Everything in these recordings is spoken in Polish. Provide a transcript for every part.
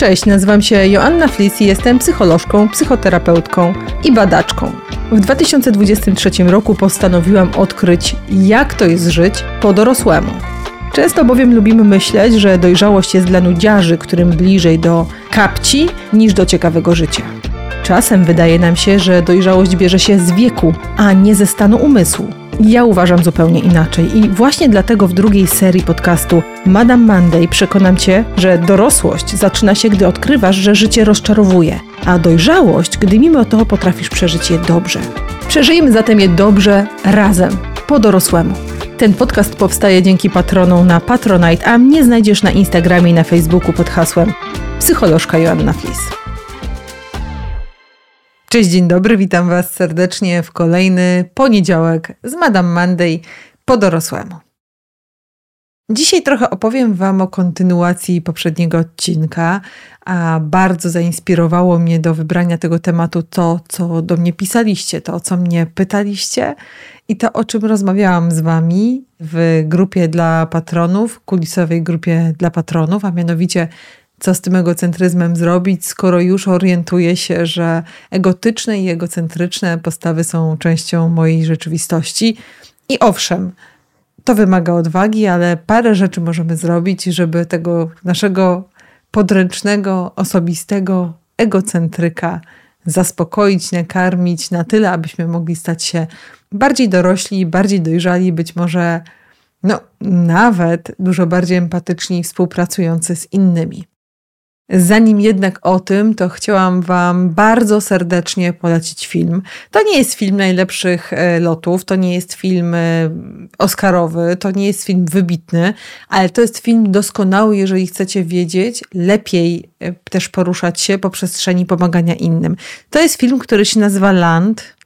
Cześć, nazywam się Joanna Flis i jestem psycholożką, psychoterapeutką i badaczką. W 2023 roku postanowiłam odkryć, jak to jest żyć po dorosłemu. Często bowiem lubimy myśleć, że dojrzałość jest dla nudziarzy, którym bliżej do kapci niż do ciekawego życia. Czasem wydaje nam się, że dojrzałość bierze się z wieku, a nie ze stanu umysłu. Ja uważam zupełnie inaczej i właśnie dlatego w drugiej serii podcastu Madame Monday przekonam Cię, że dorosłość zaczyna się, gdy odkrywasz, że życie rozczarowuje, a dojrzałość, gdy mimo to potrafisz przeżyć je dobrze. Przeżyjmy zatem je dobrze razem, po dorosłemu. Ten podcast powstaje dzięki patronom na Patronite, a mnie znajdziesz na Instagramie i na Facebooku pod hasłem psycholożka Joanna Flis. Cześć, dzień dobry, witam Was serdecznie w kolejny poniedziałek z Madame Monday po dorosłemu. Dzisiaj trochę opowiem Wam o kontynuacji poprzedniego odcinka, a bardzo zainspirowało mnie do wybrania tego tematu to, co do mnie pisaliście, to, o co mnie pytaliście i to, o czym rozmawiałam z Wami w grupie dla patronów, kulisowej grupie dla patronów, a mianowicie co z tym egocentryzmem zrobić, skoro już orientuję się, że egotyczne i egocentryczne postawy są częścią mojej rzeczywistości. I owszem, to wymaga odwagi, ale parę rzeczy możemy zrobić, żeby tego naszego podręcznego, osobistego egocentryka zaspokoić, nakarmić na tyle, abyśmy mogli stać się bardziej dorośli, bardziej dojrzali, być może no, nawet dużo bardziej empatyczni i współpracujący z innymi. Zanim jednak o tym, to chciałam Wam bardzo serdecznie polecić film. To nie jest film najlepszych e, lotów, to nie jest film e, Oscarowy, to nie jest film wybitny, ale to jest film doskonały, jeżeli chcecie wiedzieć, lepiej e, też poruszać się po przestrzeni pomagania innym. To jest film, który się nazywa Land.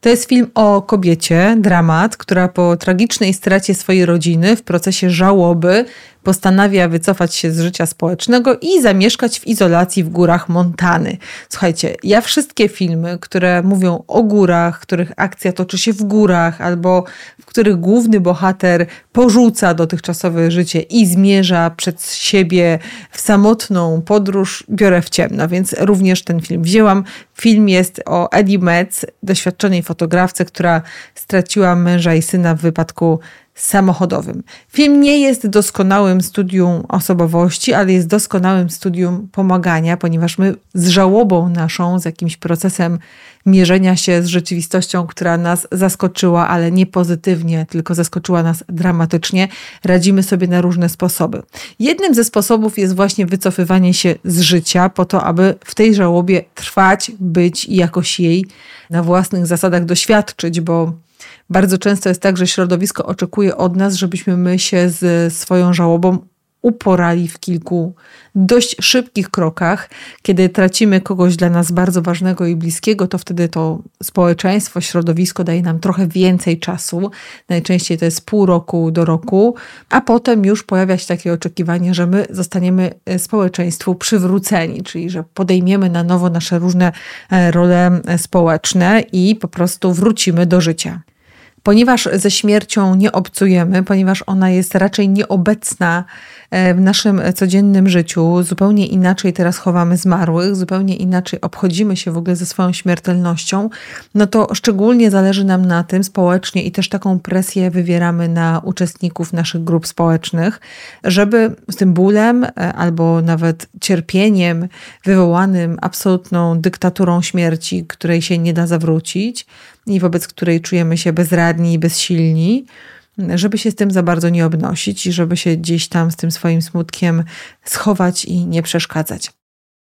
To jest film o kobiecie, dramat, która po tragicznej stracie swojej rodziny w procesie żałoby postanawia wycofać się z życia społecznego i zamieszkać w izolacji w górach Montany. Słuchajcie, ja wszystkie filmy, które mówią o górach, których akcja toczy się w górach, albo w których główny bohater porzuca dotychczasowe życie i zmierza przed siebie w samotną podróż, biorę w ciemno, więc również ten film wzięłam. Film jest o Eddie Metz, doświadczonej fotografce, która straciła męża i syna w wypadku samochodowym. Film nie jest doskonałym studium osobowości, ale jest doskonałym studium pomagania, ponieważ my z żałobą naszą, z jakimś procesem mierzenia się z rzeczywistością, która nas zaskoczyła, ale nie pozytywnie, tylko zaskoczyła nas dramatycznie, radzimy sobie na różne sposoby. Jednym ze sposobów jest właśnie wycofywanie się z życia, po to, aby w tej żałobie trwać, być i jakoś jej na własnych zasadach doświadczyć, bo bardzo często jest tak, że środowisko oczekuje od nas, żebyśmy my się z swoją żałobą uporali w kilku dość szybkich krokach. Kiedy tracimy kogoś dla nas bardzo ważnego i bliskiego, to wtedy to społeczeństwo, środowisko daje nam trochę więcej czasu. Najczęściej to jest pół roku do roku, a potem już pojawia się takie oczekiwanie, że my zostaniemy e, społeczeństwu przywróceni, czyli że podejmiemy na nowo nasze różne e, role e, społeczne i po prostu wrócimy do życia ponieważ ze śmiercią nie obcujemy, ponieważ ona jest raczej nieobecna w naszym codziennym życiu, zupełnie inaczej teraz chowamy zmarłych, zupełnie inaczej obchodzimy się w ogóle ze swoją śmiertelnością, no to szczególnie zależy nam na tym społecznie i też taką presję wywieramy na uczestników naszych grup społecznych, żeby z tym bólem e, albo nawet cierpieniem wywołanym absolutną dyktaturą śmierci, której się nie da zawrócić, i wobec której czujemy się bezradni i bezsilni, żeby się z tym za bardzo nie obnosić i żeby się gdzieś tam z tym swoim smutkiem schować i nie przeszkadzać.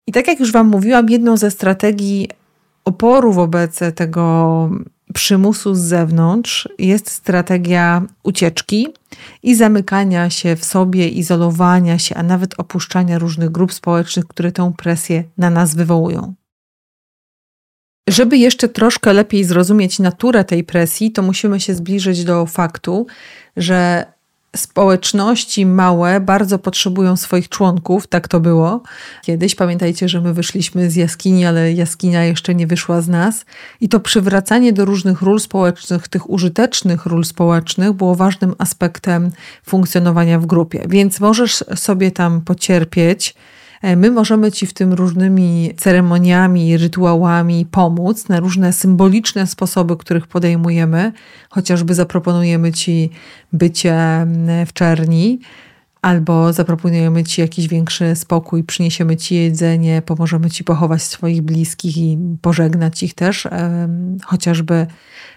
I tak jak już Wam mówiłam, jedną ze strategii oporu wobec tego przymusu z zewnątrz jest strategia ucieczki i zamykania się w sobie, izolowania się, a nawet opuszczania różnych grup społecznych, które tę presję na nas wywołują. Żeby jeszcze troszkę lepiej zrozumieć naturę tej presji, to musimy się zbliżyć do faktu, że społeczności małe bardzo potrzebują swoich członków, tak to było. Kiedyś pamiętajcie, że my wyszliśmy z jaskini, ale jaskinia jeszcze nie wyszła z nas. I to przywracanie do różnych ról społecznych, tych użytecznych ról społecznych, było ważnym aspektem funkcjonowania w grupie. Więc możesz sobie tam pocierpieć my możemy Ci w tym różnymi ceremoniami, rytuałami pomóc na różne symboliczne sposoby, których podejmujemy. Chociażby zaproponujemy Ci bycie mm, w czerni, albo zaproponujemy Ci jakiś większy spokój, przyniesiemy Ci jedzenie, pomożemy Ci pochować swoich bliskich i pożegnać ich też, chociażby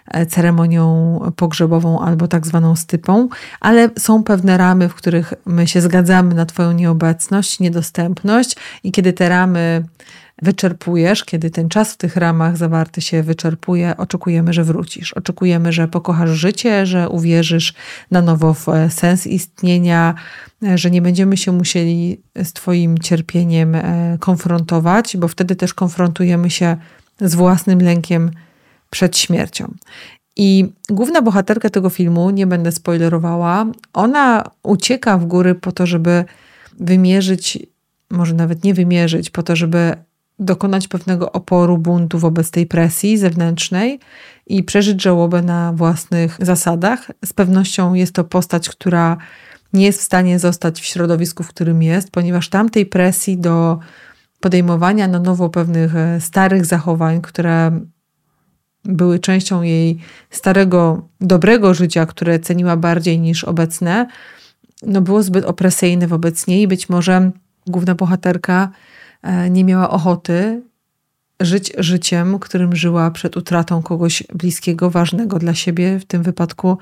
e, ceremonią pogrzebową albo tak zwaną stypą, ale są pewne ramy, w których my się zgadzamy na Twoją nieobecność, niedostępność i kiedy te ramy wyczerpujesz, kiedy ten czas w tych ramach zawarty się wyczerpuje, oczekujemy, że wrócisz. Oczekujemy, że pokochasz życie, że uwierzysz na nowo w e, sens istnienia, e, że nie będziemy się musieli z Twoim cierpieniem e, konfrontować, bo wtedy też konfrontujemy się z własnym lękiem przed śmiercią. I główna bohaterka tego filmu, nie będę spoilerowała, ona ucieka w góry po to, żeby wymierzyć, może nawet nie wymierzyć, po to, żeby dokonać pewnego oporu, buntu wobec tej presji zewnętrznej i przeżyć żałobę na własnych zasadach. Z pewnością jest to postać, która nie jest w stanie zostać w środowisku, w którym jest, ponieważ tamtej presji do podejmowania na nowo pewnych e, starych zachowań, które były częścią jej starego, dobrego życia, które ceniła bardziej niż obecne, no było zbyt opresyjne wobec niej. Być może główna bohaterka nie miała ochoty żyć życiem, którym żyła przed utratą kogoś bliskiego, ważnego dla siebie, w tym wypadku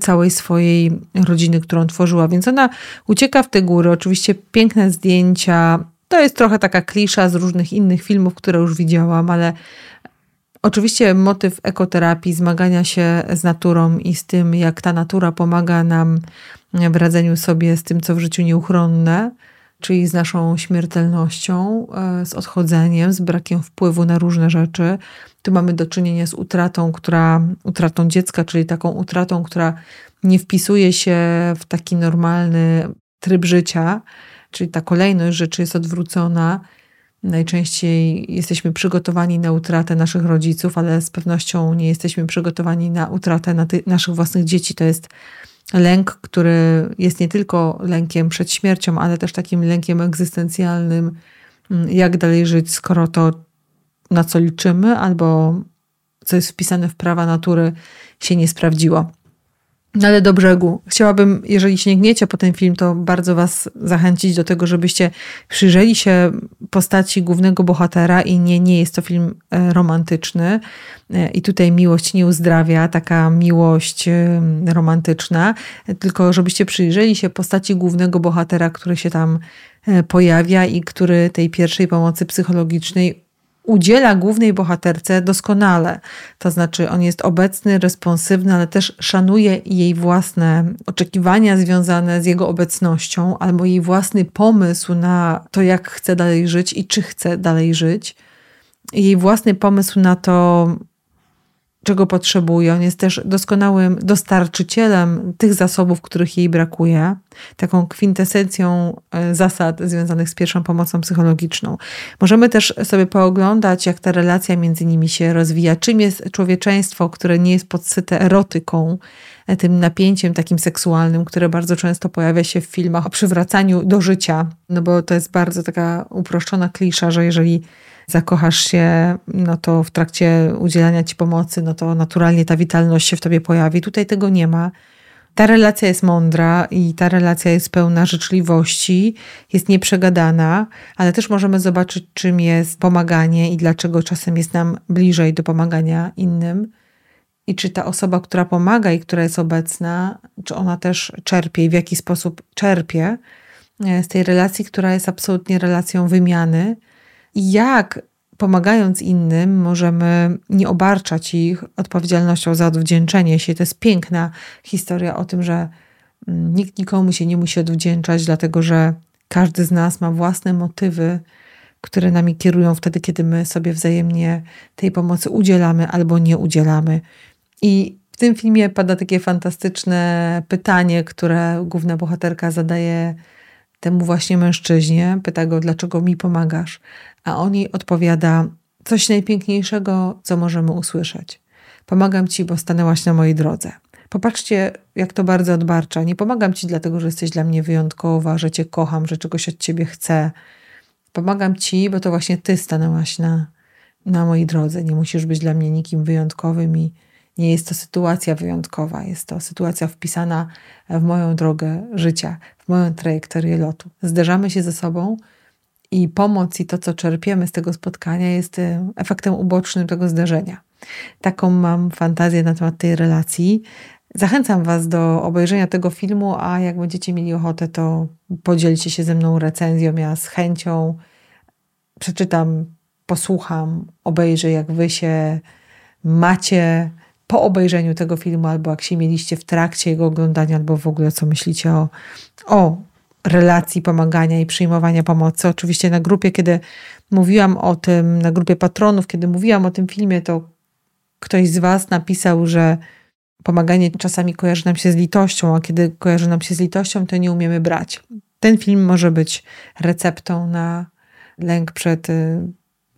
całej swojej rodziny, którą tworzyła. Więc ona ucieka w te góry. Oczywiście piękne zdjęcia. To jest trochę taka klisza z różnych innych filmów, które już widziałam, ale oczywiście motyw ekoterapii, zmagania się z naturą i z tym, jak ta natura pomaga nam w radzeniu sobie z tym, co w życiu nieuchronne czyli z naszą śmiertelnością, e, z odchodzeniem, z brakiem wpływu na różne rzeczy. Tu mamy do czynienia z utratą, która, utratą dziecka, czyli taką utratą, która nie wpisuje się w taki normalny tryb życia, czyli ta kolejność rzeczy jest odwrócona. Najczęściej jesteśmy przygotowani na utratę naszych rodziców, ale z pewnością nie jesteśmy przygotowani na utratę na naszych własnych dzieci. To jest lęk, który jest nie tylko lękiem przed śmiercią, ale też takim lękiem egzystencjalnym, mm, jak dalej żyć, skoro to, na co liczymy, albo co jest wpisane w prawa natury, się nie sprawdziło. No ale do brzegu. Chciałabym, jeżeli sięgniecie po ten film, to bardzo Was zachęcić do tego, żebyście przyjrzeli się postaci głównego bohatera i nie, nie jest to film e, romantyczny. E, I tutaj miłość nie uzdrawia, taka miłość e, romantyczna, tylko żebyście przyjrzeli się postaci głównego bohatera, który się tam pojawia i który tej pierwszej pomocy psychologicznej udziela głównej bohaterce doskonale. To znaczy, on jest obecny, responsywny, ale też szanuje jej własne oczekiwania związane z jego obecnością, albo jej własny pomysł na to, jak chce dalej żyć i czy chce dalej żyć. Jej własny pomysł na to, czego potrzebuje. On jest też doskonałym dostarczycielem tych zasobów, których jej brakuje, taką kwintesencją e, zasad związanych z pierwszą pomocą psychologiczną. Możemy też sobie pooglądać, jak ta relacja między nimi się rozwija, czym jest człowieczeństwo, które nie jest podsyte erotyką, e, tym napięciem takim seksualnym, które bardzo często pojawia się w filmach o przywracaniu do życia, no bo to jest bardzo taka uproszczona klisza, że jeżeli zakochasz się, no to w trakcie udzielania ci pomocy, no to naturalnie ta witalność się w tobie pojawi. Tutaj tego nie ma. Ta relacja jest mądra i ta relacja jest pełna życzliwości, jest nieprzegadana, ale też możemy zobaczyć, czym jest pomaganie i dlaczego czasem jest nam bliżej do pomagania innym. I czy ta osoba, która pomaga i która jest obecna, czy ona też czerpie i w jaki sposób czerpie e, z tej relacji, która jest absolutnie relacją wymiany, jak pomagając innym możemy nie obarczać ich odpowiedzialnością za odwdzięczenie się. To jest piękna historia o tym, że mm, nikt nikomu się nie musi odwdzięczać, dlatego że każdy z nas ma własne motywy, które nami kierują wtedy, kiedy my sobie wzajemnie tej pomocy udzielamy albo nie udzielamy. I w tym filmie pada takie fantastyczne pytanie, które główna bohaterka zadaje temu właśnie mężczyźnie. Pyta go, dlaczego mi pomagasz? a on jej odpowiada coś najpiękniejszego, co możemy usłyszeć. Pomagam ci, bo stanęłaś na mojej drodze. Popatrzcie, jak to bardzo odbarcza. Nie pomagam ci dlatego, że jesteś dla mnie wyjątkowa, że cię kocham, że czegoś od ciebie chcę, Pomagam ci, bo to właśnie ty stanęłaś na, na mojej drodze. Nie musisz być dla mnie nikim wyjątkowym i nie jest to sytuacja wyjątkowa. Jest to sytuacja wpisana w moją drogę życia, w moją trajektorię lotu. Zderzamy się ze sobą i pomoc i to, co czerpiemy z tego spotkania, jest e, efektem ubocznym tego zdarzenia. Taką mam fantazję na temat tej relacji. Zachęcam Was do obejrzenia tego filmu, a jak będziecie mieli ochotę, to podzielcie się ze mną recenzją. Ja z chęcią przeczytam, posłucham, obejrzę, jak Wy się macie po obejrzeniu tego filmu, albo jak się mieliście w trakcie jego oglądania, albo w ogóle co myślicie o, o relacji pomagania i przyjmowania pomocy. Oczywiście na grupie, kiedy mówiłam o tym, na grupie patronów, kiedy mówiłam o tym filmie, to ktoś z Was napisał, że pomaganie czasami kojarzy nam się z litością, a kiedy kojarzy nam się z litością, to nie umiemy brać. Ten film może być receptą na lęk przed y,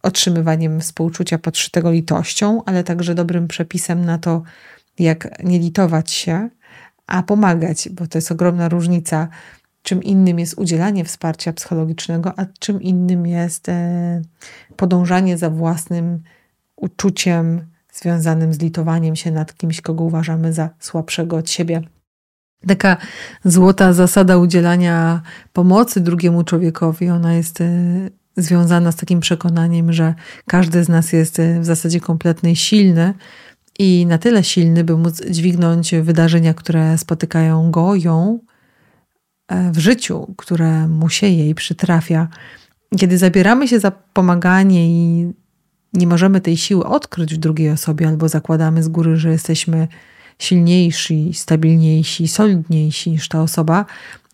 otrzymywaniem współczucia podszytego litością, ale także dobrym przepisem na to, jak nie litować się, a pomagać, bo to jest ogromna różnica. Czym innym jest udzielanie wsparcia psychologicznego, a czym innym jest e, podążanie za własnym uczuciem związanym z litowaniem się nad kimś, kogo uważamy za słabszego od siebie. Taka złota zasada udzielania pomocy drugiemu człowiekowi, ona jest e, związana z takim przekonaniem, że każdy z nas jest e, w zasadzie kompletny i silny i na tyle silny, by móc dźwignąć wydarzenia, które spotykają go, ją e, w życiu, które mu się jej przytrafia. Kiedy zabieramy się za pomaganie i nie możemy tej siły odkryć w drugiej osobie, albo zakładamy z góry, że jesteśmy silniejsi, stabilniejsi, solidniejsi niż ta osoba,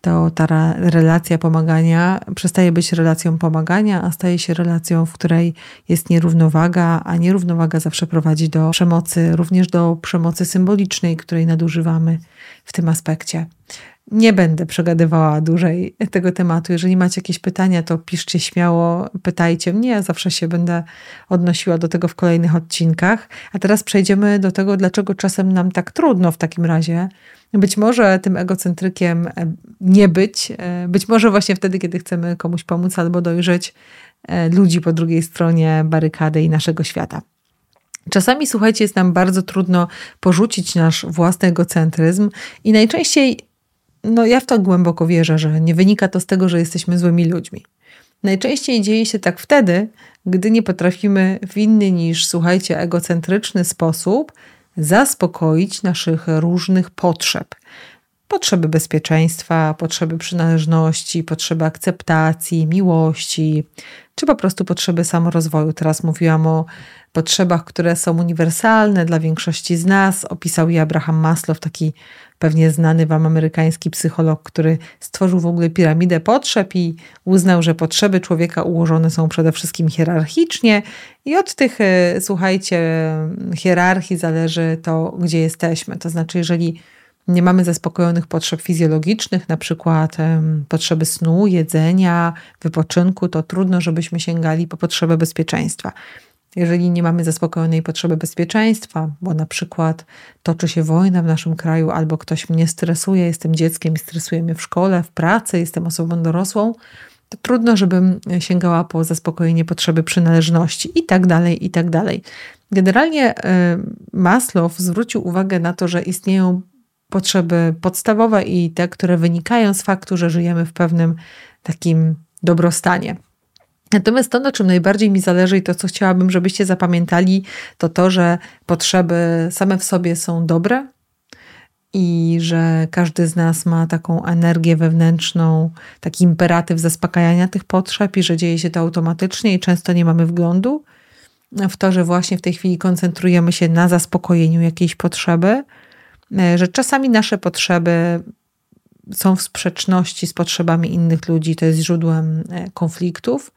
to ta relacja pomagania przestaje być relacją pomagania, a staje się relacją, w której jest nierównowaga, a nierównowaga zawsze prowadzi do przemocy, również do przemocy symbolicznej, której nadużywamy w tym aspekcie. Nie będę przegadywała dłużej tego tematu. Jeżeli macie jakieś pytania, to piszcie śmiało, pytajcie mnie. Ja zawsze się będę odnosiła do tego w kolejnych odcinkach. A teraz przejdziemy do tego, dlaczego czasem nam tak trudno w takim razie być może tym egocentrykiem e, nie być. E, być może właśnie wtedy, kiedy chcemy komuś pomóc albo dojrzeć e, ludzi po drugiej stronie barykady i naszego świata. Czasami, słuchajcie, jest nam bardzo trudno porzucić nasz własny egocentryzm i najczęściej no ja w to głęboko wierzę, że nie wynika to z tego, że jesteśmy złymi ludźmi. Najczęściej dzieje się tak wtedy, gdy nie potrafimy w inny niż, słuchajcie, egocentryczny sposób zaspokoić naszych różnych potrzeb. Potrzeby bezpieczeństwa, potrzeby przynależności, potrzeby akceptacji, miłości, czy po prostu potrzeby samorozwoju. Teraz mówiłam o potrzebach, które są uniwersalne dla większości z nas. Opisał je Abraham Maslow, taki pewnie znany wam amerykański psycholog, który stworzył w ogóle piramidę potrzeb i uznał, że potrzeby człowieka ułożone są przede wszystkim hierarchicznie i od tych, e, słuchajcie, hierarchii zależy to, gdzie jesteśmy. To znaczy, jeżeli nie mamy zaspokojonych potrzeb fizjologicznych, na przykład potrzeby snu, jedzenia, wypoczynku, to trudno, żebyśmy sięgali po potrzebę bezpieczeństwa. Jeżeli nie mamy zaspokojonej potrzeby bezpieczeństwa, bo na przykład toczy się wojna w naszym kraju, albo ktoś mnie stresuje, jestem dzieckiem i stresuje mnie w szkole, w pracy, jestem osobą dorosłą, to trudno, żebym sięgała po zaspokojenie potrzeby przynależności i tak dalej, i tak dalej. Generalnie e, Maslow zwrócił uwagę na to, że istnieją potrzeby podstawowe i te, które wynikają z faktu, że żyjemy w pewnym takim dobrostanie. Natomiast to, na czym najbardziej mi zależy i to, co chciałabym, żebyście zapamiętali, to to, że potrzeby same w sobie są dobre i że każdy z nas ma taką energię wewnętrzną, taki imperatyw zaspokajania tych potrzeb i że dzieje się to automatycznie i często nie mamy wglądu w to, że właśnie w tej chwili koncentrujemy się na zaspokojeniu jakiejś potrzeby, że czasami nasze potrzeby są w sprzeczności z potrzebami innych ludzi, to jest źródłem e, konfliktów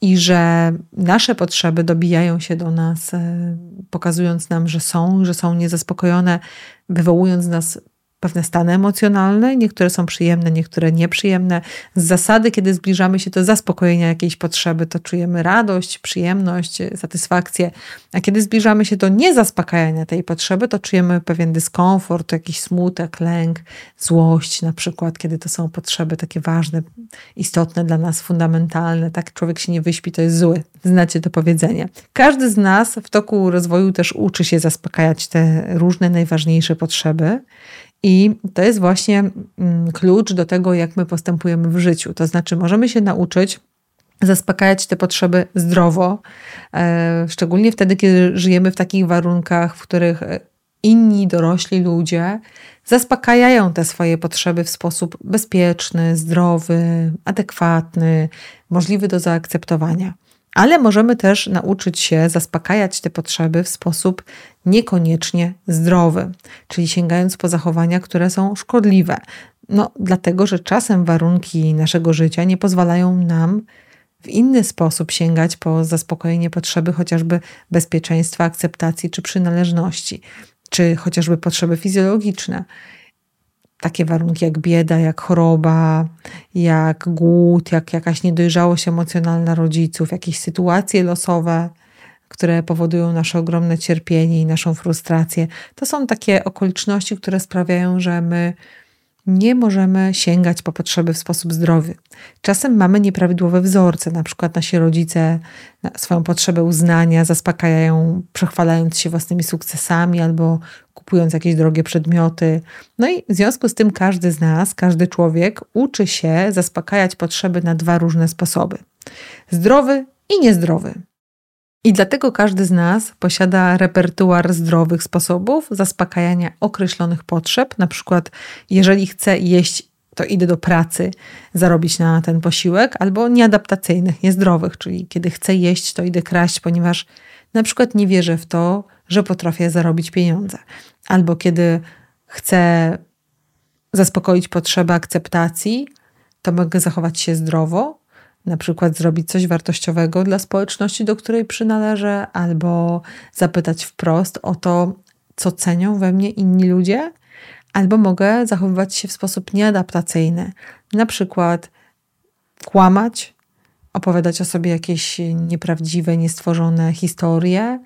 i że nasze potrzeby dobijają się do nas, e, pokazując nam, że są, że są niezaspokojone, wywołując nas pewne stany emocjonalne, niektóre są przyjemne, niektóre nieprzyjemne. Z zasady, kiedy zbliżamy się do zaspokojenia jakiejś potrzeby, to czujemy radość, przyjemność, satysfakcję, a kiedy zbliżamy się do niezaspokajania tej potrzeby, to czujemy pewien dyskomfort, jakiś smutek, lęk, złość na przykład, kiedy to są potrzeby takie ważne, istotne dla nas, fundamentalne. Tak człowiek się nie wyśpi, to jest zły. Znacie to powiedzenie. Każdy z nas w toku rozwoju też uczy się zaspokajać te różne najważniejsze potrzeby. I to jest właśnie mm, klucz do tego, jak my postępujemy w życiu. To znaczy, możemy się nauczyć zaspokajać te potrzeby zdrowo, e, szczególnie wtedy, kiedy żyjemy w takich warunkach, w których e, inni dorośli ludzie zaspokajają te swoje potrzeby w sposób bezpieczny, zdrowy, adekwatny, możliwy do zaakceptowania ale możemy też nauczyć się zaspokajać te potrzeby w sposób niekoniecznie zdrowy, czyli sięgając po zachowania, które są szkodliwe. No, dlatego, że czasem warunki naszego życia nie pozwalają nam w inny sposób sięgać po zaspokojenie potrzeby chociażby bezpieczeństwa, akceptacji czy przynależności, czy chociażby potrzeby fizjologiczne takie warunki jak bieda, jak choroba, jak głód, jak jakaś niedojrzałość emocjonalna rodziców, jakieś sytuacje losowe, które powodują nasze ogromne cierpienie i naszą frustrację. To są takie okoliczności, które sprawiają, że my nie możemy sięgać po potrzeby w sposób zdrowy. Czasem mamy nieprawidłowe wzorce, na przykład nasi rodzice swoją potrzebę uznania zaspokajają, przechwalając się własnymi sukcesami albo kupując jakieś drogie przedmioty. No i w związku z tym każdy z nas, każdy człowiek uczy się zaspokajać potrzeby na dwa różne sposoby: zdrowy i niezdrowy. I dlatego każdy z nas posiada repertuar zdrowych sposobów zaspokajania określonych potrzeb. Na przykład, jeżeli chcę jeść, to idę do pracy zarobić na ten posiłek, albo nieadaptacyjnych, niezdrowych, czyli kiedy chcę jeść, to idę kraść, ponieważ na przykład nie wierzę w to, że potrafię zarobić pieniądze. Albo kiedy chcę zaspokoić potrzebę akceptacji, to mogę zachować się zdrowo, na przykład zrobić coś wartościowego dla społeczności, do której przynależę, albo zapytać wprost o to, co cenią we mnie inni ludzie, albo mogę zachowywać się w sposób nieadaptacyjny, na przykład kłamać, opowiadać o sobie jakieś nieprawdziwe, niestworzone historie,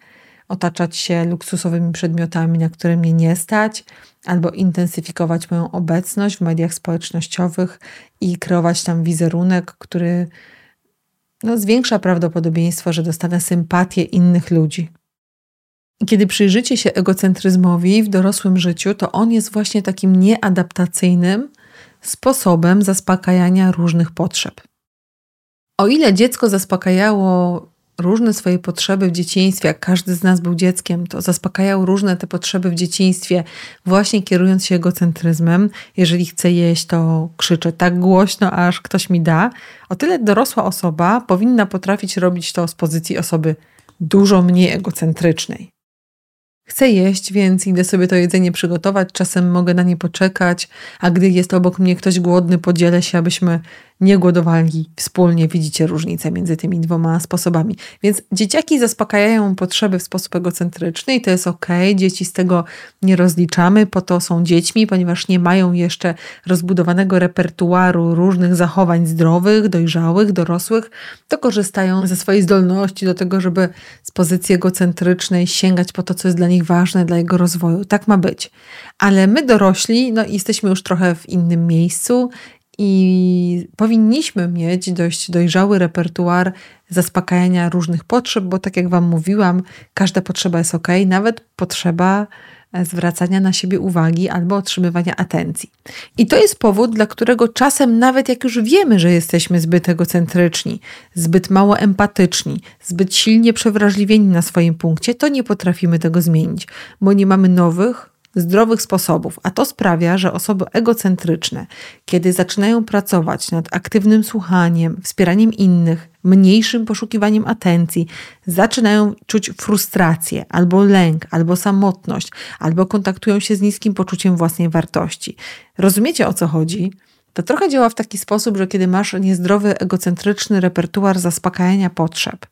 otaczać się luksusowymi przedmiotami, na które mnie nie stać, albo intensyfikować moją obecność w mediach społecznościowych i kreować tam wizerunek, który no, zwiększa prawdopodobieństwo, że dostanę sympatię innych ludzi. Kiedy przyjrzycie się egocentryzmowi w dorosłym życiu, to on jest właśnie takim nieadaptacyjnym sposobem zaspokajania różnych potrzeb. O ile dziecko zaspokajało różne swoje potrzeby w dzieciństwie, jak każdy z nas był dzieckiem, to zaspokajał różne te potrzeby w dzieciństwie, właśnie kierując się egocentryzmem. Jeżeli chcę jeść, to krzyczę tak głośno, aż ktoś mi da. O tyle dorosła osoba powinna potrafić robić to z pozycji osoby dużo mniej egocentrycznej. Chcę jeść, więc idę sobie to jedzenie przygotować, czasem mogę na nie poczekać, a gdy jest obok mnie ktoś głodny, podzielę się, abyśmy nie głodowali wspólnie. Widzicie różnicę między tymi dwoma sposobami. Więc dzieciaki zaspokajają potrzeby w sposób egocentryczny i to jest ok. Dzieci z tego nie rozliczamy, po to są dziećmi, ponieważ nie mają jeszcze rozbudowanego repertuaru różnych zachowań zdrowych, dojrzałych, dorosłych, to korzystają ze swojej zdolności do tego, żeby z pozycji egocentrycznej sięgać po to, co jest dla nich ważne, dla jego rozwoju. Tak ma być. Ale my dorośli, no jesteśmy już trochę w innym miejscu i powinniśmy mieć dość dojrzały repertuar zaspokajania różnych potrzeb, bo tak jak Wam mówiłam, każda potrzeba jest ok, nawet potrzeba e, zwracania na siebie uwagi albo otrzymywania atencji. I to jest powód, dla którego czasem, nawet jak już wiemy, że jesteśmy zbyt egocentryczni, zbyt mało empatyczni, zbyt silnie przewrażliwieni na swoim punkcie, to nie potrafimy tego zmienić, bo nie mamy nowych, zdrowych sposobów, a to sprawia, że osoby egocentryczne, kiedy zaczynają pracować nad aktywnym słuchaniem, wspieraniem innych, mniejszym poszukiwaniem atencji, zaczynają czuć frustrację, albo lęk, albo samotność, albo kontaktują się z niskim poczuciem własnej wartości. Rozumiecie o co chodzi? To trochę działa w taki sposób, że kiedy masz niezdrowy, egocentryczny repertuar zaspokajania potrzeb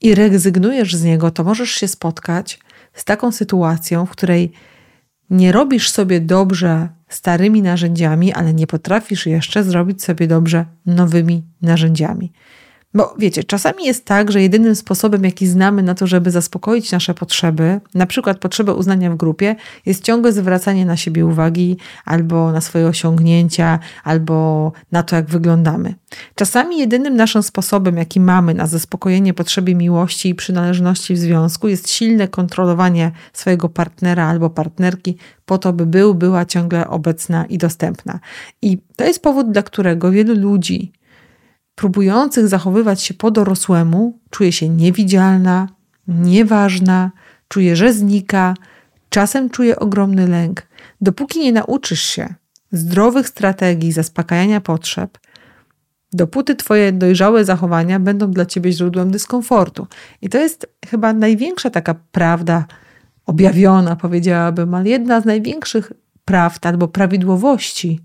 i rezygnujesz z niego, to możesz się spotkać z taką sytuacją, w której nie robisz sobie dobrze starymi narzędziami, ale nie potrafisz jeszcze zrobić sobie dobrze nowymi narzędziami. Bo wiecie, czasami jest tak, że jedynym sposobem, jaki znamy na to, żeby zaspokoić nasze potrzeby, na przykład potrzebę uznania w grupie, jest ciągłe zwracanie na siebie uwagi, albo na swoje osiągnięcia, albo na to, jak wyglądamy. Czasami jedynym naszym sposobem, jaki mamy na zaspokojenie potrzeby miłości i przynależności w związku, jest silne kontrolowanie swojego partnera albo partnerki, po to, by był, była ciągle obecna i dostępna. I to jest powód, dla którego wielu ludzi, próbujących zachowywać się po dorosłemu czuje się niewidzialna, nieważna, czuje, że znika, czasem czuje ogromny lęk. Dopóki nie nauczysz się zdrowych strategii zaspokajania potrzeb, dopóty Twoje dojrzałe zachowania będą dla Ciebie źródłem dyskomfortu. I to jest chyba największa taka prawda objawiona, powiedziałabym, ale jedna z największych prawd albo prawidłowości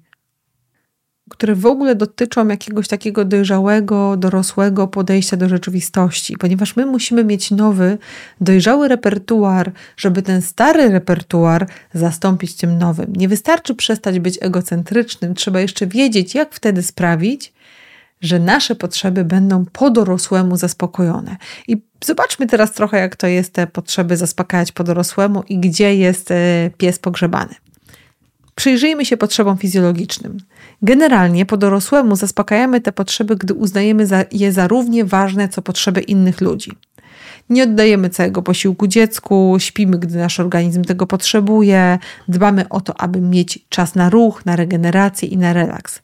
które w ogóle dotyczą jakiegoś takiego dojrzałego, dorosłego podejścia do rzeczywistości, ponieważ my musimy mieć nowy, dojrzały repertuar, żeby ten stary repertuar zastąpić tym nowym. Nie wystarczy przestać być egocentrycznym, trzeba jeszcze wiedzieć, jak wtedy sprawić, że nasze potrzeby będą po dorosłemu zaspokojone. I zobaczmy teraz trochę, jak to jest te potrzeby zaspokajać po dorosłemu i gdzie jest e, pies pogrzebany. Przyjrzyjmy się potrzebom fizjologicznym. Generalnie po dorosłemu zaspokajamy te potrzeby, gdy uznajemy je za równie ważne, co potrzeby innych ludzi. Nie oddajemy całego posiłku dziecku, śpimy, gdy nasz organizm tego potrzebuje, dbamy o to, aby mieć czas na ruch, na regenerację i na relaks.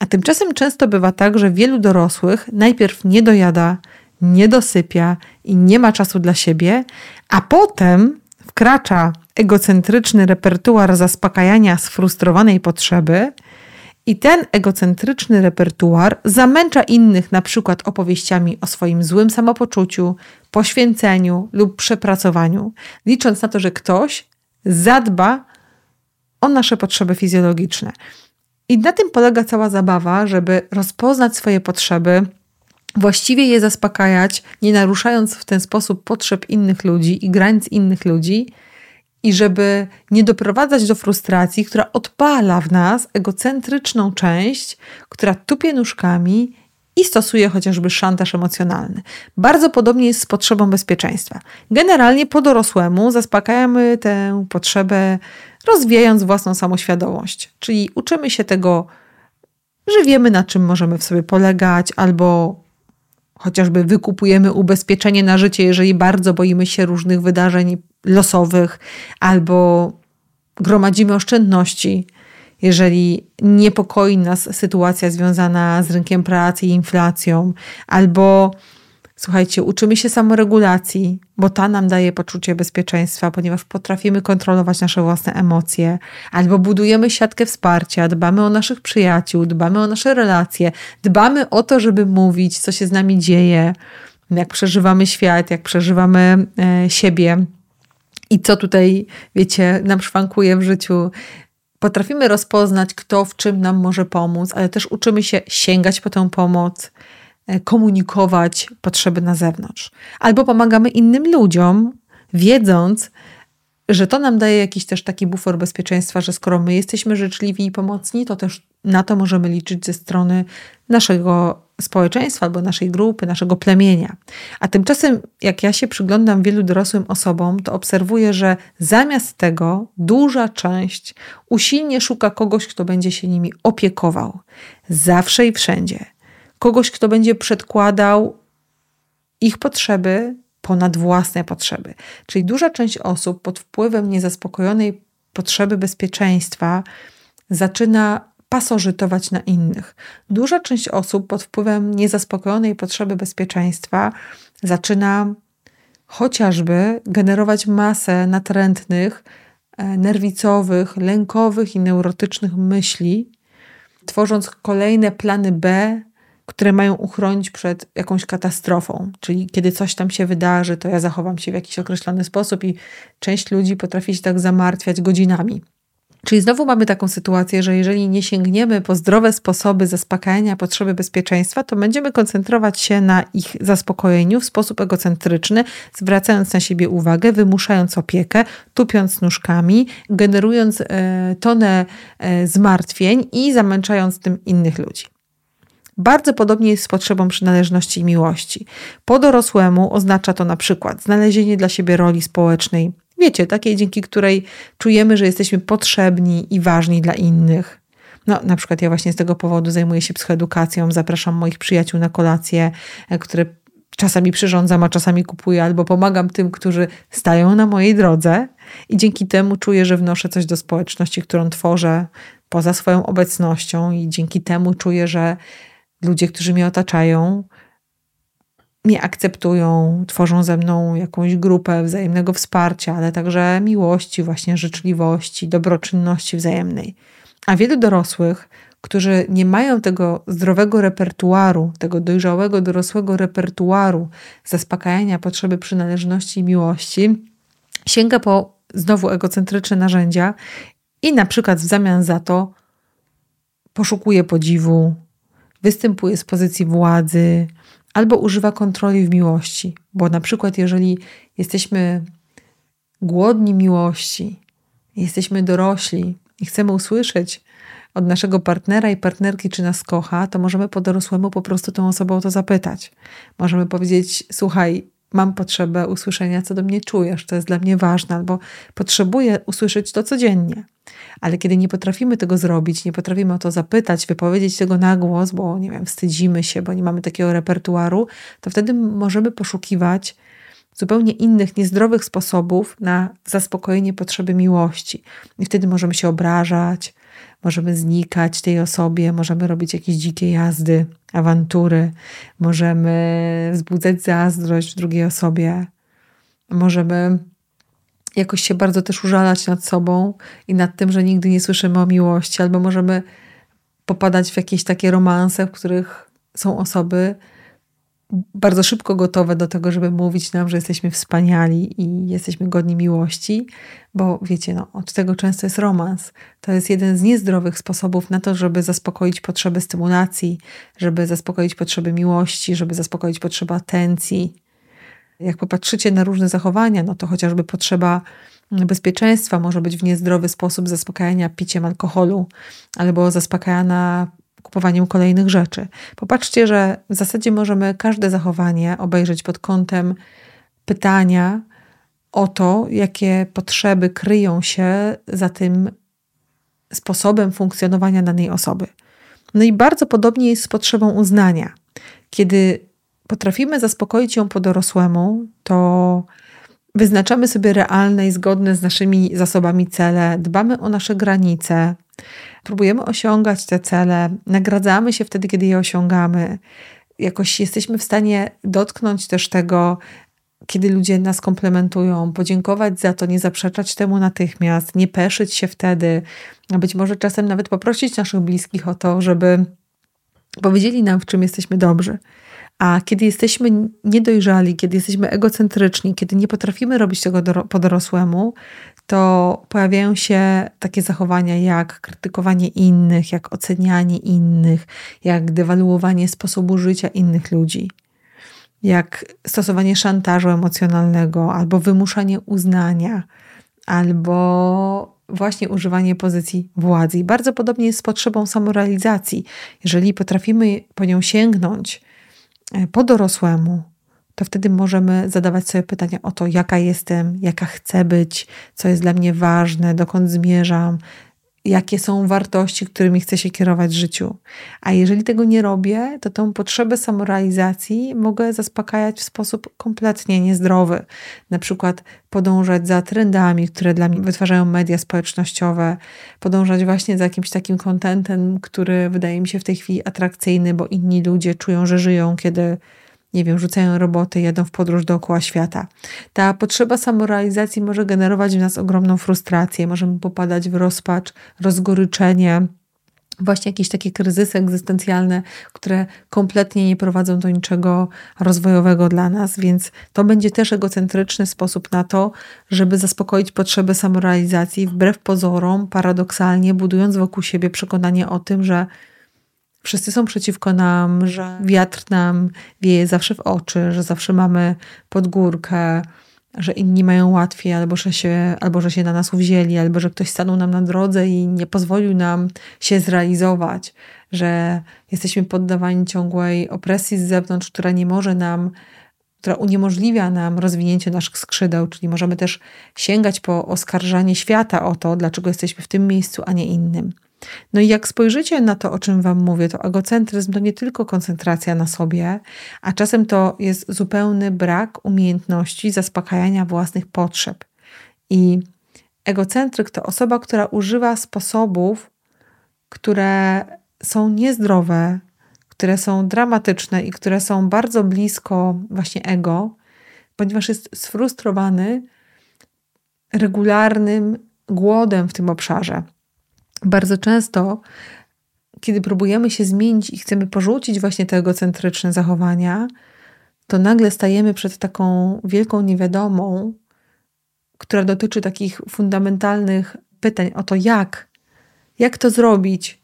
A tymczasem często bywa tak, że wielu dorosłych najpierw nie dojada, nie dosypia i nie ma czasu dla siebie, a potem wkracza egocentryczny repertuar zaspokajania sfrustrowanej potrzeby i ten egocentryczny repertuar zamęcza innych na przykład opowieściami o swoim złym samopoczuciu, poświęceniu lub przepracowaniu, licząc na to, że ktoś zadba o nasze potrzeby fizjologiczne. I na tym polega cała zabawa, żeby rozpoznać swoje potrzeby, właściwie je zaspokajać, nie naruszając w ten sposób potrzeb innych ludzi i granic innych ludzi, i żeby nie doprowadzać do frustracji, która odpala w nas egocentryczną część, która tupie nóżkami i stosuje chociażby szantaż emocjonalny. Bardzo podobnie jest z potrzebą bezpieczeństwa. Generalnie po dorosłemu zaspokajamy tę potrzebę, rozwijając własną samoświadomość, czyli uczymy się tego, że wiemy, na czym możemy w sobie polegać, albo chociażby wykupujemy ubezpieczenie na życie, jeżeli bardzo boimy się różnych wydarzeń losowych, albo gromadzimy oszczędności, jeżeli niepokoi nas sytuacja związana z rynkiem pracy i inflacją, albo słuchajcie, uczymy się samoregulacji, bo ta nam daje poczucie bezpieczeństwa, ponieważ potrafimy kontrolować nasze własne emocje, albo budujemy siatkę wsparcia, dbamy o naszych przyjaciół, dbamy o nasze relacje, dbamy o to, żeby mówić, co się z nami dzieje, jak przeżywamy świat, jak przeżywamy e, siebie. I co tutaj, wiecie, nam szwankuje w życiu. Potrafimy rozpoznać, kto w czym nam może pomóc, ale też uczymy się sięgać po tę pomoc, komunikować potrzeby na zewnątrz. Albo pomagamy innym ludziom, wiedząc, że to nam daje jakiś też taki bufor bezpieczeństwa, że skoro my jesteśmy życzliwi i pomocni, to też na to możemy liczyć ze strony naszego społeczeństwa albo naszej grupy, naszego plemienia. A tymczasem, jak ja się przyglądam wielu dorosłym osobom, to obserwuję, że zamiast tego duża część usilnie szuka kogoś, kto będzie się nimi opiekował. Zawsze i wszędzie. Kogoś, kto będzie przedkładał ich potrzeby ponad własne potrzeby. Czyli duża część osób pod wpływem niezaspokojonej potrzeby bezpieczeństwa zaczyna pasożytować na innych. Duża część osób pod wpływem niezaspokojonej potrzeby bezpieczeństwa zaczyna chociażby generować masę natrętnych, e, nerwicowych, lękowych i neurotycznych myśli, tworząc kolejne plany B, które mają uchronić przed jakąś katastrofą. Czyli kiedy coś tam się wydarzy, to ja zachowam się w jakiś określony sposób, i część ludzi potrafi się tak zamartwiać godzinami. Czyli znowu mamy taką sytuację, że jeżeli nie sięgniemy po zdrowe sposoby zaspokajania potrzeby bezpieczeństwa, to będziemy koncentrować się na ich zaspokojeniu w sposób egocentryczny, zwracając na siebie uwagę, wymuszając opiekę, tupiąc nóżkami, generując e, tonę e, zmartwień i zamęczając tym innych ludzi. Bardzo podobnie jest z potrzebą przynależności i miłości. Po dorosłemu oznacza to na przykład znalezienie dla siebie roli społecznej, Wiecie, takiej, dzięki której czujemy, że jesteśmy potrzebni i ważni dla innych. No, na przykład ja właśnie z tego powodu zajmuję się psychoedukacją, zapraszam moich przyjaciół na kolacje, e, które czasami przyrządzam, a czasami kupuję, albo pomagam tym, którzy stają na mojej drodze i dzięki temu czuję, że wnoszę coś do społeczności, którą tworzę poza swoją obecnością i dzięki temu czuję, że ludzie, którzy mnie otaczają, mnie akceptują, tworzą ze mną jakąś grupę wzajemnego wsparcia, ale także miłości, właśnie życzliwości, dobroczynności wzajemnej. A wielu dorosłych, którzy nie mają tego zdrowego repertuaru, tego dojrzałego, dorosłego repertuaru zaspokajania potrzeby przynależności i miłości, sięga po znowu egocentryczne narzędzia i na przykład w zamian za to poszukuje podziwu, występuje z pozycji władzy, albo używa kontroli w miłości, bo na przykład, jeżeli jesteśmy głodni miłości, jesteśmy dorośli i chcemy usłyszeć od naszego partnera i partnerki, czy nas kocha, to możemy po dorosłemu po prostu tą osobą o to zapytać. Możemy powiedzieć: Słuchaj, mam potrzebę usłyszenia, co do mnie czujesz, to jest dla mnie ważne, albo potrzebuję usłyszeć to codziennie. Ale kiedy nie potrafimy tego zrobić, nie potrafimy o to zapytać, wypowiedzieć tego na głos, bo nie wiem, wstydzimy się, bo nie mamy takiego repertuaru, to wtedy możemy poszukiwać zupełnie innych, niezdrowych sposobów na zaspokojenie potrzeby miłości. I wtedy możemy się obrażać, możemy znikać tej osobie, możemy robić jakieś dzikie jazdy, awantury, możemy wzbudzać zazdrość w drugiej osobie, możemy jakoś się bardzo też użalać nad sobą i nad tym, że nigdy nie słyszymy o miłości, albo możemy popadać w jakieś takie romanse, w których są osoby bardzo szybko gotowe do tego, żeby mówić nam, że jesteśmy wspaniali i jesteśmy godni miłości, bo wiecie, no, od tego często jest romans. To jest jeden z niezdrowych sposobów na to, żeby zaspokoić potrzeby stymulacji, żeby zaspokoić potrzeby miłości, żeby zaspokoić potrzeby atencji. Jak popatrzycie na różne zachowania, no to chociażby potrzeba bezpieczeństwa może być w niezdrowy sposób zaspokajania piciem alkoholu albo zaspokajana kupowaniem kolejnych rzeczy. Popatrzcie, że w zasadzie możemy każde zachowanie obejrzeć pod kątem pytania o to, jakie potrzeby kryją się za tym sposobem funkcjonowania danej osoby. No i bardzo podobnie jest z potrzebą uznania. Kiedy potrafimy zaspokoić ją po dorosłemu, to wyznaczamy sobie realne i zgodne z naszymi zasobami cele, dbamy o nasze granice, próbujemy osiągać te cele, nagradzamy się wtedy, kiedy je osiągamy. Jakoś jesteśmy w stanie dotknąć też tego, kiedy ludzie nas komplementują, podziękować za to, nie zaprzeczać temu natychmiast, nie peszyć się wtedy, a być może czasem nawet poprosić naszych bliskich o to, żeby powiedzieli nam, w czym jesteśmy dobrzy. A kiedy jesteśmy niedojrzali, kiedy jesteśmy egocentryczni, kiedy nie potrafimy robić tego po dorosłemu, to pojawiają się takie zachowania jak krytykowanie innych, jak ocenianie innych, jak dewaluowanie sposobu życia innych ludzi, jak stosowanie szantażu emocjonalnego albo wymuszanie uznania, albo właśnie używanie pozycji władzy. I bardzo podobnie jest z potrzebą samorealizacji. Jeżeli potrafimy po nią sięgnąć e, po dorosłemu, to wtedy możemy zadawać sobie pytania o to, jaka jestem, jaka chcę być, co jest dla mnie ważne, dokąd zmierzam, jakie są wartości, którymi chcę się kierować w życiu. A jeżeli tego nie robię, to tą potrzebę samorealizacji mogę zaspokajać w sposób kompletnie niezdrowy. Na przykład podążać za trendami, które dla mnie wytwarzają media społecznościowe, podążać właśnie za jakimś takim kontentem, który wydaje mi się w tej chwili atrakcyjny, bo inni ludzie czują, że żyją, kiedy nie wiem, rzucają roboty, jadą w podróż dookoła świata. Ta potrzeba samorealizacji może generować w nas ogromną frustrację, możemy popadać w rozpacz, rozgoryczenie, właśnie jakieś takie kryzysy egzystencjalne, które kompletnie nie prowadzą do niczego rozwojowego dla nas, więc to będzie też egocentryczny sposób na to, żeby zaspokoić potrzeby samorealizacji, wbrew pozorom, paradoksalnie, budując wokół siebie przekonanie o tym, że wszyscy są przeciwko nam, że wiatr nam wieje zawsze w oczy, że zawsze mamy podgórkę, że inni mają łatwiej, albo że, się, albo że się na nas uwzięli, albo że ktoś stanął nam na drodze i nie pozwolił nam się zrealizować, że jesteśmy poddawani ciągłej opresji z zewnątrz, która nie może nam, która uniemożliwia nam rozwinięcie naszych skrzydeł, czyli możemy też sięgać po oskarżanie świata o to, dlaczego jesteśmy w tym miejscu, a nie innym. No i jak spojrzycie na to, o czym Wam mówię, to egocentryzm to nie tylko koncentracja na sobie, a czasem to jest zupełny brak umiejętności zaspokajania własnych potrzeb. I egocentryk to osoba, która używa sposobów, które są niezdrowe, które są dramatyczne i które są bardzo blisko właśnie ego, ponieważ jest sfrustrowany regularnym głodem w tym obszarze. Bardzo często, kiedy próbujemy się zmienić i chcemy porzucić właśnie te egocentryczne zachowania, to nagle stajemy przed taką wielką niewiadomą, która dotyczy takich fundamentalnych pytań o to, jak, jak to zrobić,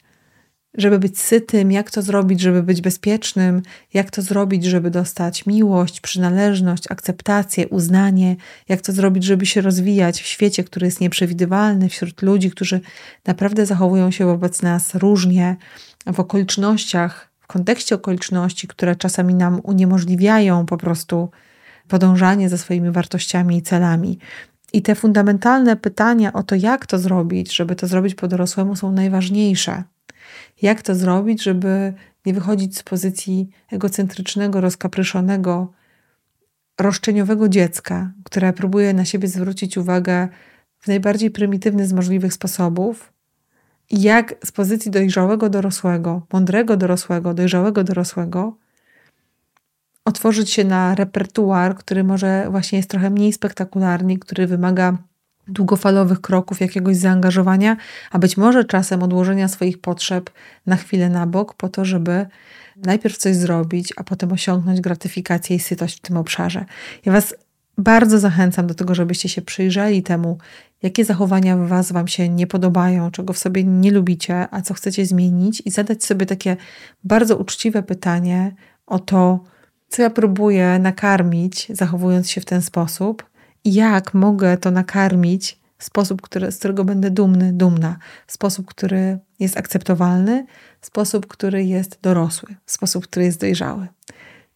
żeby być sytym, jak to zrobić, żeby być bezpiecznym, jak to zrobić, żeby dostać miłość, przynależność, akceptację, uznanie, jak to zrobić, żeby się rozwijać w świecie, który jest nieprzewidywalny, wśród ludzi, którzy naprawdę zachowują się wobec nas różnie, w okolicznościach, w kontekście okoliczności, które czasami nam uniemożliwiają po prostu podążanie za swoimi wartościami i celami. I te fundamentalne pytania o to, jak to zrobić, żeby to zrobić po dorosłemu, są najważniejsze. Jak to zrobić, żeby nie wychodzić z pozycji egocentrycznego, rozkapryszonego, roszczeniowego dziecka, które próbuje na siebie zwrócić uwagę w najbardziej prymitywny z możliwych sposobów, i jak z pozycji dojrzałego dorosłego, mądrego dorosłego, dojrzałego dorosłego, otworzyć się na repertuar, który może właśnie jest trochę mniej spektakularny, który wymaga długofalowych kroków, jakiegoś zaangażowania, a być może czasem odłożenia swoich potrzeb na chwilę na bok, po to, żeby najpierw coś zrobić, a potem osiągnąć gratyfikację i sytość w tym obszarze. Ja Was bardzo zachęcam do tego, żebyście się przyjrzeli temu, jakie zachowania w Was Wam się nie podobają, czego w sobie nie lubicie, a co chcecie zmienić, i zadać sobie takie bardzo uczciwe pytanie o to, co ja próbuję nakarmić, zachowując się w ten sposób, jak mogę to nakarmić w sposób, który, z którego będę dumny, dumna, w sposób, który jest akceptowalny, w sposób, który jest dorosły, w sposób, który jest dojrzały.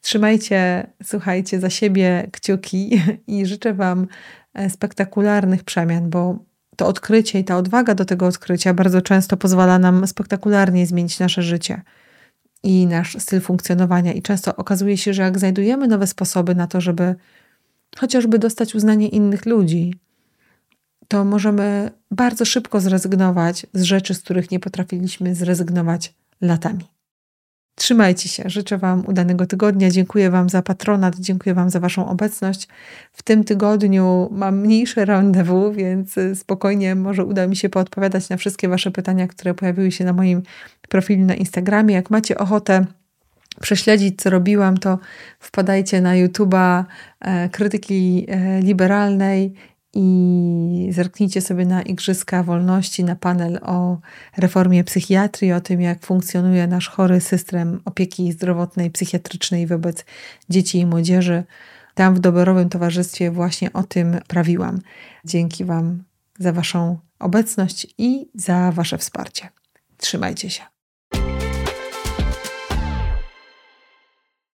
Trzymajcie, słuchajcie, za siebie kciuki i życzę Wam e, spektakularnych przemian, bo to odkrycie i ta odwaga do tego odkrycia bardzo często pozwala nam spektakularnie zmienić nasze życie i nasz styl funkcjonowania. I często okazuje się, że jak znajdujemy nowe sposoby na to, żeby chociażby dostać uznanie innych ludzi, to możemy bardzo szybko zrezygnować z rzeczy, z których nie potrafiliśmy zrezygnować latami. Trzymajcie się. Życzę Wam udanego tygodnia. Dziękuję Wam za patronat, dziękuję Wam za Waszą obecność. W tym tygodniu mam mniejsze rendezvous, więc spokojnie może uda mi się poodpowiadać na wszystkie Wasze pytania, które pojawiły się na moim profilu na Instagramie. Jak macie ochotę, prześledzić, co robiłam, to wpadajcie na YouTube'a e, krytyki e, liberalnej i zerknijcie sobie na Igrzyska Wolności, na panel o reformie psychiatrii, o tym, jak funkcjonuje nasz chory system opieki zdrowotnej, psychiatrycznej wobec dzieci i młodzieży. Tam w doborowym towarzystwie właśnie o tym prawiłam. Dzięki Wam za Waszą obecność i za Wasze wsparcie. Trzymajcie się.